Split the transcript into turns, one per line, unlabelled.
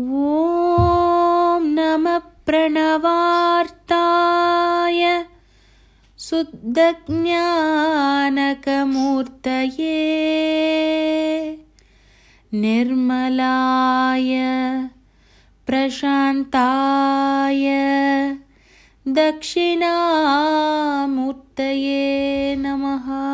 ॐ नमः प्रणवार्ताय शुद्धज्ञानकमूर्तये निर्मलाय प्रशान्ताय दक्षिणामूर्तये नमः।